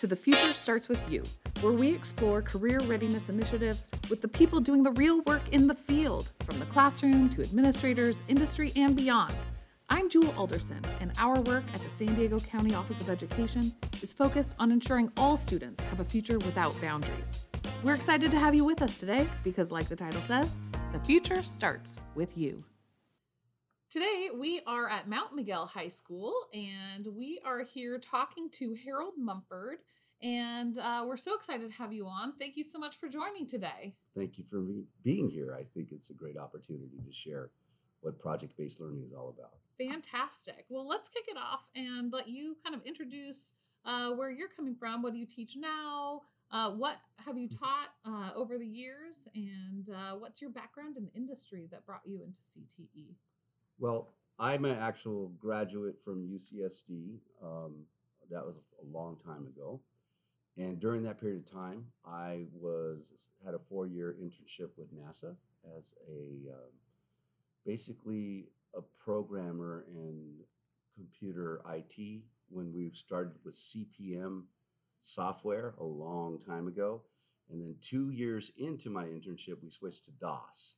to The Future Starts With You, where we explore career readiness initiatives with the people doing the real work in the field, from the classroom to administrators, industry, and beyond. I'm Jewel Alderson, and our work at the San Diego County Office of Education is focused on ensuring all students have a future without boundaries. We're excited to have you with us today because, like the title says, the future starts with you. Today, we are at Mount Miguel High School and we are here talking to Harold Mumford. And uh, we're so excited to have you on. Thank you so much for joining today. Thank you for being here. I think it's a great opportunity to share what project based learning is all about. Fantastic. Well, let's kick it off and let you kind of introduce uh, where you're coming from. What do you teach now? Uh, what have you Mm-hmm. taught uh, over the years? And uh, what's your background in the industry that brought you into? CTE? Well, I'm an actual graduate from UCSD. Um, that was a long time ago. And during that period of time, I was had a four year internship with NASA as a um, basically a programmer in computer IT when we started with CP/M software a long time ago. And then two years into my internship, we switched to DOS.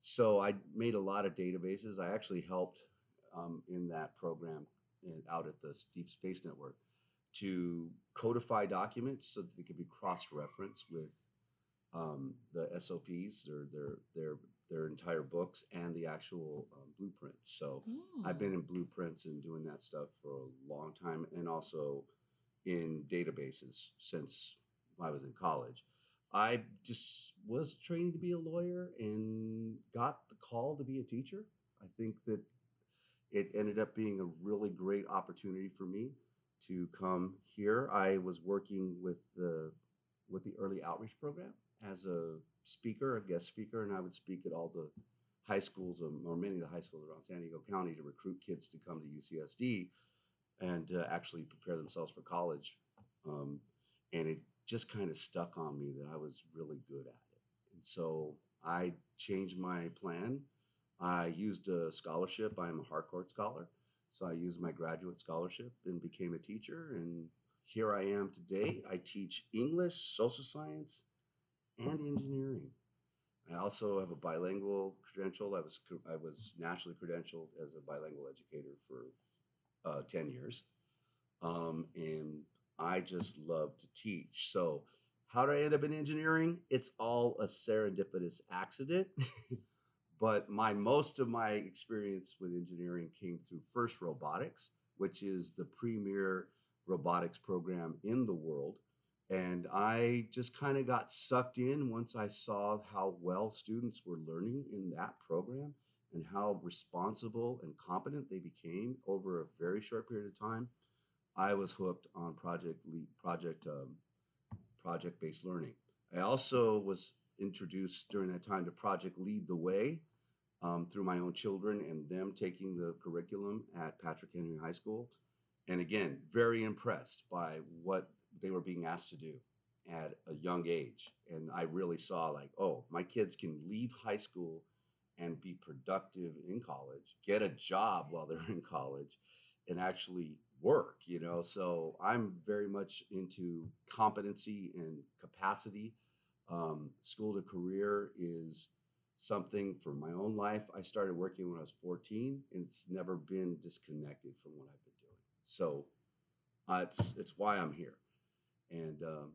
So I made a lot of databases. I actually helped um, in that program in, out at the Deep Space Network to codify documents so that they could be cross-referenced with um, the SOPs or their their their entire books and the actual um, blueprints. So I've been Hmm. in blueprints and doing that stuff for a long time, and also in databases since I was in college. I just was training to be a lawyer and got the call to be a teacher. I think that it ended up being a really great opportunity for me to come here. I was working with the with the early outreach program as a speaker, a guest speaker, and I would speak at all the high schools or many of the high schools around San Diego County to recruit kids to come to UCSD and uh, actually prepare themselves for college. Um, and it just kind of stuck on me that I was really good at it. And so I changed my plan. I used a scholarship. I am a Harcourt scholar. So I used my graduate scholarship and became a teacher. And here I am today. I teach English, social science, and engineering. I also have a bilingual credential. I was I was nationally credentialed as a bilingual educator for uh, ten years, um, and I just love to teach. So, how did I end up in engineering? It's all a serendipitous accident. but my most of my experience with engineering came through first robotics, which is the premier robotics program in the world. And I just kind of got sucked in once I saw how well students were learning in that program and how responsible and competent they became over a very short period of time. I was hooked on project lead, project um, project based learning. I also was introduced during that time to Project Lead the Way um, through my own children and them taking the curriculum at Patrick Henry High School. And again, very impressed by what they were being asked to do at a young age. And I really saw, like, oh, my kids can leave high school and be productive in college, get a job while they're in college, and actually work, you know. So I'm very much into competency and capacity. Um, school to career is something for my own life. I started working when I was 14, and it's never been disconnected from what I've been doing. So uh, it's it's why I'm here, and um,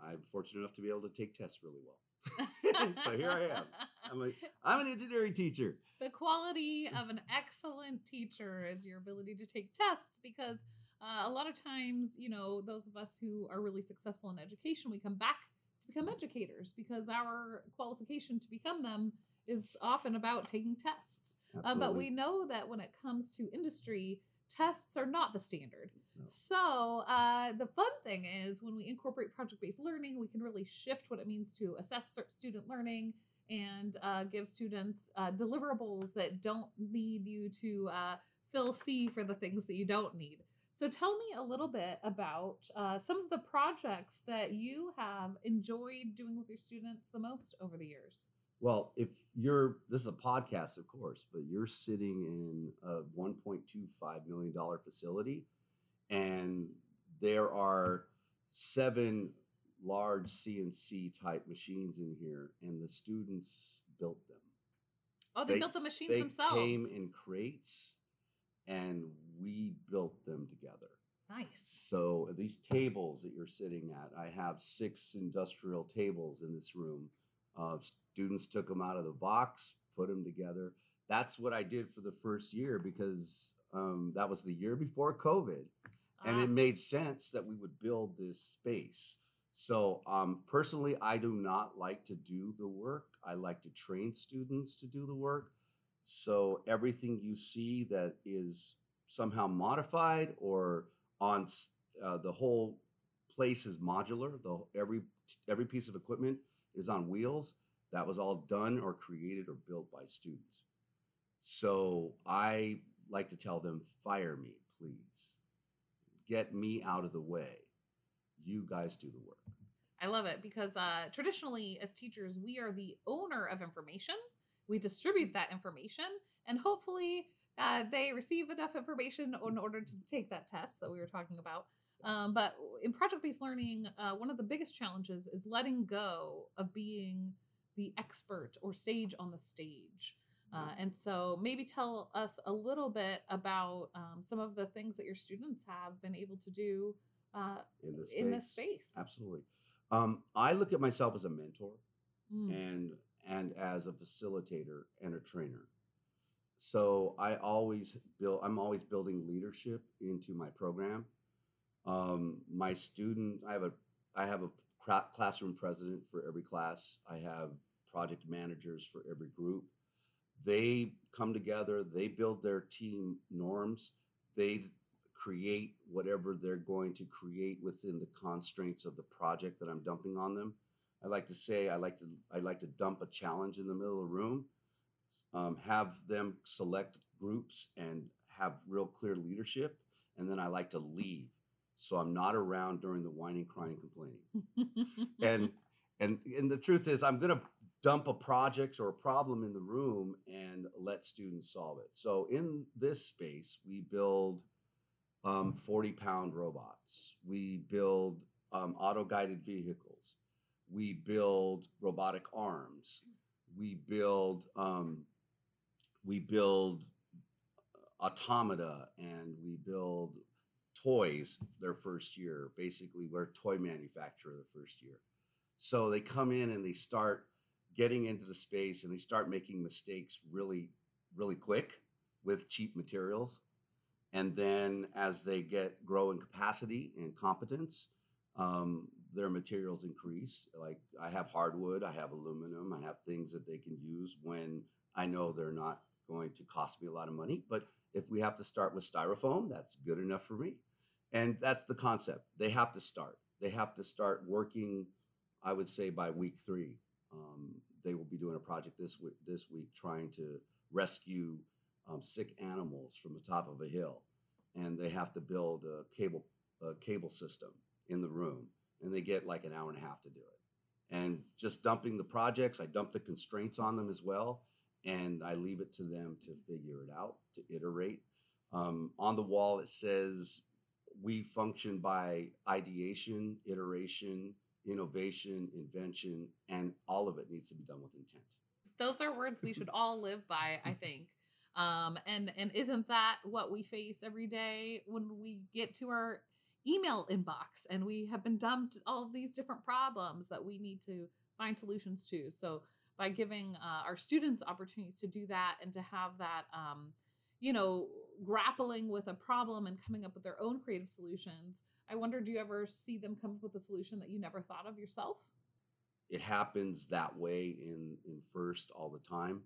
I'm fortunate enough to be able to take tests really well. so here I am. I'm a I'm an engineering teacher. the quality of an excellent teacher is your ability to take tests because uh, a lot of times you know those of us who are really successful in education we come back to become educators because our qualification to become them is often about taking tests uh, but we know that when it comes to industry tests are not the standard No. so uh, the fun thing is when we incorporate project-based learning we can really shift what it means to assess student learning and uh, give students uh, deliverables that don't need you to uh, fill C for the things that you don't need. So tell me a little bit about uh, some of the projects that you have enjoyed doing with your students the most over the years. Well, if you're this is a podcast, of course, but you're sitting in a 1.25 million dollar facility, and there are seven large CNC type machines in here, and the students built them. Oh, they, They- built the machines They themselves. came in crates, and we built them together. nice. So these tables that you're sitting at, I have six industrial tables in this room. Uh, students took them out of the box, put them together. That's what I did for the first year because um, that was the year before COVID, and Ah, it made sense that we would build this space. So um, personally, I do not like to do the work. I like to train students to do the work. So everything you see that is somehow modified or on uh, the whole place is modular. The every every piece of equipment is on wheels. That was all done or created or built by students. So I like to tell them, fire me, please. Get me out of the way. You guys do the work. I love it because uh, traditionally, as teachers, we are the owner of information. We distribute that information, and hopefully, uh, they receive enough information in order to take that test that we were talking about. Um, but in project based learning, uh, one of the biggest challenges is letting go of being the expert or sage on the stage. Uh, and so, maybe tell us a little bit about um, some of the things that your students have been able to do uh, in this in this space. Absolutely. Um, I look at myself as a mentor Mm. and and as a facilitator and a trainer. So I always build. I'm always building leadership into my program. Um, my student, I have a I have a classroom president for every class. I have project managers for every group. They come together. They build their team norms. They create whatever they're going to create within the constraints of the project that I'm dumping on them. I like to say I like to I like to dump a challenge in the middle of the room, um, have them select groups and have real clear leadership, and then I like to leave, so I'm not around during the whining, crying, complaining. And and and the truth is, I'm gonna dump a project or a problem in the room and let students solve it. So in this space, we build um, 40 pound robots. We build um, auto guided vehicles. We build robotic arms. We build um, we build automata and we build toys their first year. Basically, we're toy manufacturer the first year. So they come in and they start getting into the space and they start making mistakes really, really quick with cheap materials. And then as they get grow in capacity and competence, um, their materials increase. Like I have hardwood, I have aluminum, I have things that they can use when I know they're not going to cost me a lot of money. But if we have to start with styrofoam, that's good enough for me. And that's the concept. They have to start. They have to start working. I would say by week three, um, they will be doing a project this week. This week, trying to rescue um, sick animals from the top of a hill, and they have to build a cable a cable system in the room, and they get like an hour and a half to do it. And just dumping the projects, I dump the constraints on them as well, and I leave it to them to figure it out, to iterate. Um, on the wall, it says we function by ideation, iteration, innovation, invention, and all of it needs to be done with intent. Those are words we should all live by, I think. Um, and and isn't that what we face every day when we get to our email inbox and we have been dumped all of these different problems that we need to find solutions to? So by giving uh, our students opportunities to do that and to have that, um, you know, grappling with a problem and coming up with their own creative solutions, I wonder, do you ever see them come up with a solution that you never thought of yourself? it happens that way in in first all the time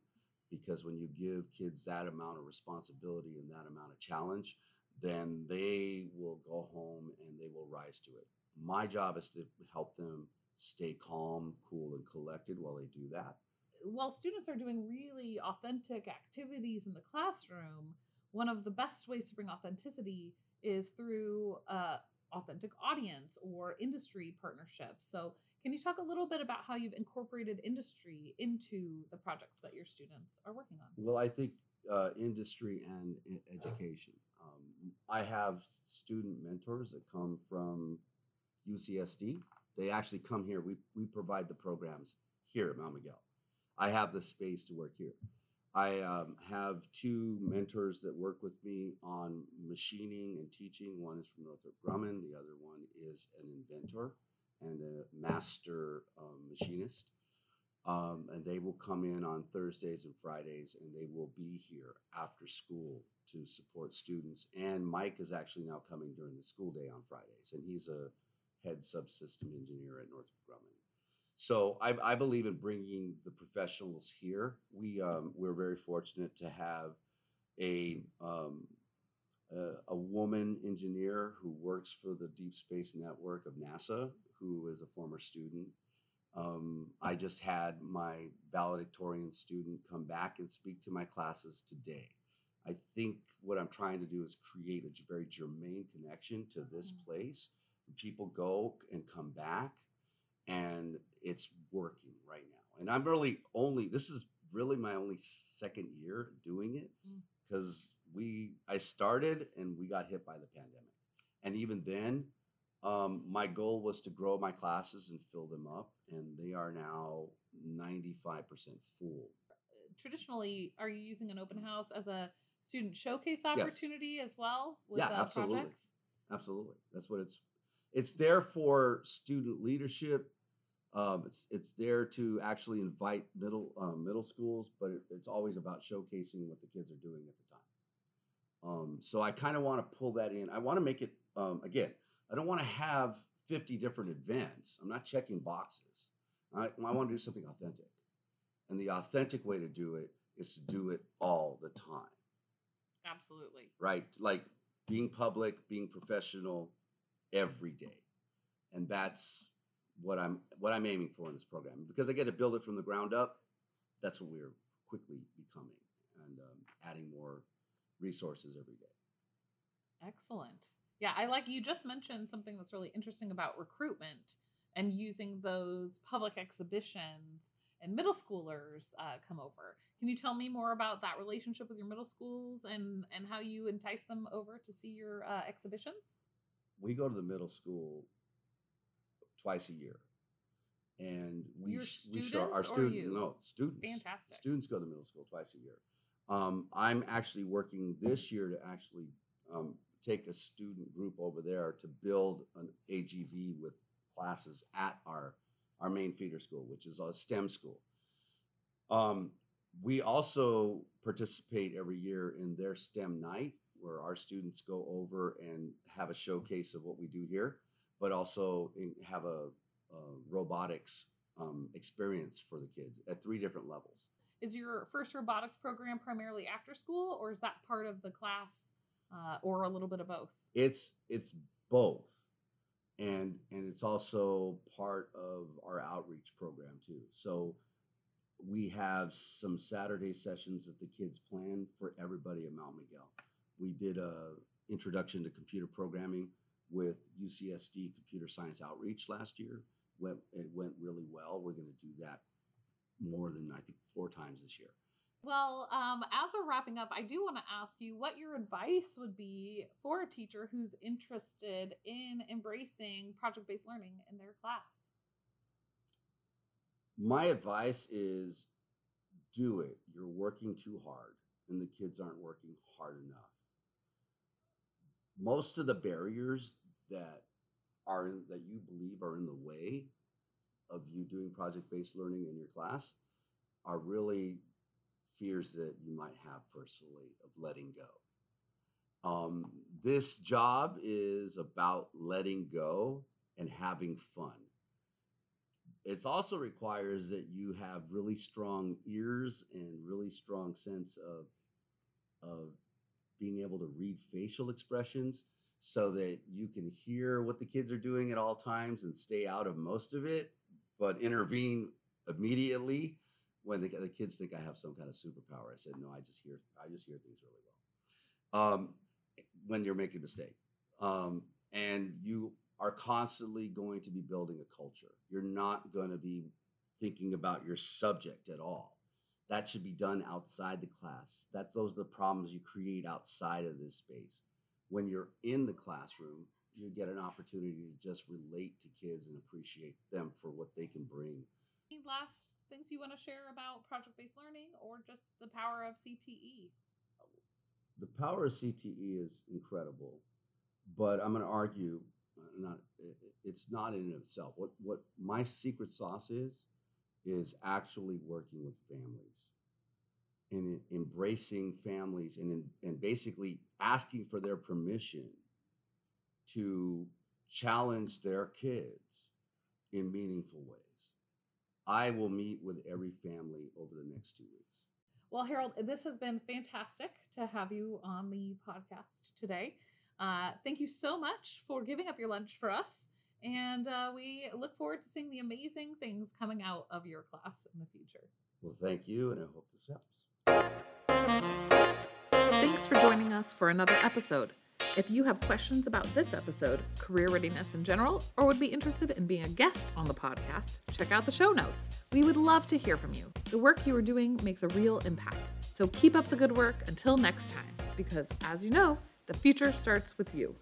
because when you give kids that amount of responsibility and that amount of challenge then they will go home and they will rise to it my job is to help them stay calm cool and collected while they do that while students are doing really authentic activities in the classroom, one of the best ways to bring authenticity is through uh, authentic audience or industry partnerships. So, can you talk a little bit about how you've incorporated industry into the projects that your students are working on? well i think uh, industry and education um, i have student mentors that come from UCSD. They actually come here. We we provide the programs here at Mount Miguel. I have the space to work here. I um, have two mentors that work with me on machining and teaching. One is from Northrop Grumman. The other one is an inventor and a master um, machinist. Um, and they will come in on Thursdays and Fridays, and they will be here after school to support students. And Mike is actually now coming during the school day on Fridays, and he's a head subsystem engineer at Northrop Grumman. So I, I believe in bringing the professionals here. We um, we're very fortunate to have a um, a, a woman engineer who works for the Deep Space Network of NASA, who is a former student. Um, I just had my valedictorian student come back and speak to my classes today. I think what I'm trying to do is create a very germane connection to this Mhm. place. People go and come back, and it's working right now. And I'm really only this is really my only second year doing it Mm. because we I started and we got hit by the pandemic, and even then, um, my goal was to grow my classes and fill them up, and they are now 95% full. Traditionally, are you using an open house as a student showcase opportunity as well with Yeah, uh, absolutely. projects? Absolutely, that's what it's. It's there for student leadership. Um, it's it's there to actually invite middle um, middle schools, but it, it's always about showcasing what the kids are doing at the time. Um, so I kind of want to pull that in. I want to make it um, again. I don't want to have fifty different events. I'm not checking boxes. I, I want to do something authentic, and the authentic way to do it is to do it all the time Absolutely. right? Like being public, being professional every day. And that's what I'm what I'm aiming for in this program because I get to build it from the ground up. That's what we're quickly becoming and um, adding more resources every day. Excellent. Yeah, I like you just mentioned something that's really interesting about recruitment and using those public exhibitions and middle schoolers uh, come over. Can you tell me more about that relationship with your middle schools and and how you entice them over to see your uh, exhibitions? We go to the middle school twice a year, and we Your we show our students or students you? no students Fantastic. students go to middle school twice a year. Um, I'm actually working this year to actually um, take a student group over there to build an AGV with classes at our our main feeder school, which is a STEM school. Um, we also participate every year in their STEM night, where our students go over and have a showcase of what we do here, but also in, have a, a robotics um, experience for the kids at three different levels. Is your first robotics program primarily after school, or is that part of the class, uh, or a little bit of both? It's it's both, and and it's also part of our outreach program too. So we have some Saturday sessions that the kids plan for everybody at Mount Miguel. We did a introduction to computer programming with UCSD Computer Science Outreach last year. Went it went really well. We're going to do that more than I think four times this year. Well, um, as we're wrapping up, I do want to ask you what your advice would be for a teacher who's interested in embracing project based learning in their class. My advice is do it. You're working too hard, and the kids aren't working hard enough. Most of the barriers that are in, that you believe are in the way of you doing project-based learning in your class are really fears that you might have personally of letting go. Um, this job is about letting go and having fun it also requires that you have really strong ears and really strong sense of of being able to read facial expressions so that you can hear what the kids are doing at all times and stay out of most of it but intervene immediately when the, the kids think i have some kind of superpower i said no i just hear i just hear things really well um, when you're making a mistake um, and you are constantly going to be building a culture. You're not going to be thinking about your subject at all. That should be done outside the class. That's those are the problems you create outside of this space. When you're in the classroom, you get an opportunity to just relate to kids and appreciate them for what they can bring. Any last things you want to share about project based learning or just the power of CTE? The power of CTE is incredible, but I'm going to argue uh, not it's not in itself. What what my secret sauce is is actually working with families and embracing families and and basically asking for their permission to challenge their kids in meaningful ways. I will meet with every family over the next two weeks. Well, Harold, this has been fantastic to have you on the podcast today. Uh, thank you so much for giving up your lunch for us. And uh, we look forward to seeing the amazing things coming out of your class in the future. Well, thank you, and I hope this helps. Thanks for joining us for another episode. If you have questions about this episode, career readiness in general, or would be interested in being a guest on the podcast, check out the show notes. We would love to hear from you. The work you are doing makes a real impact. So keep up the good work until next time, because as you know, the future starts with you.